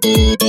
deep.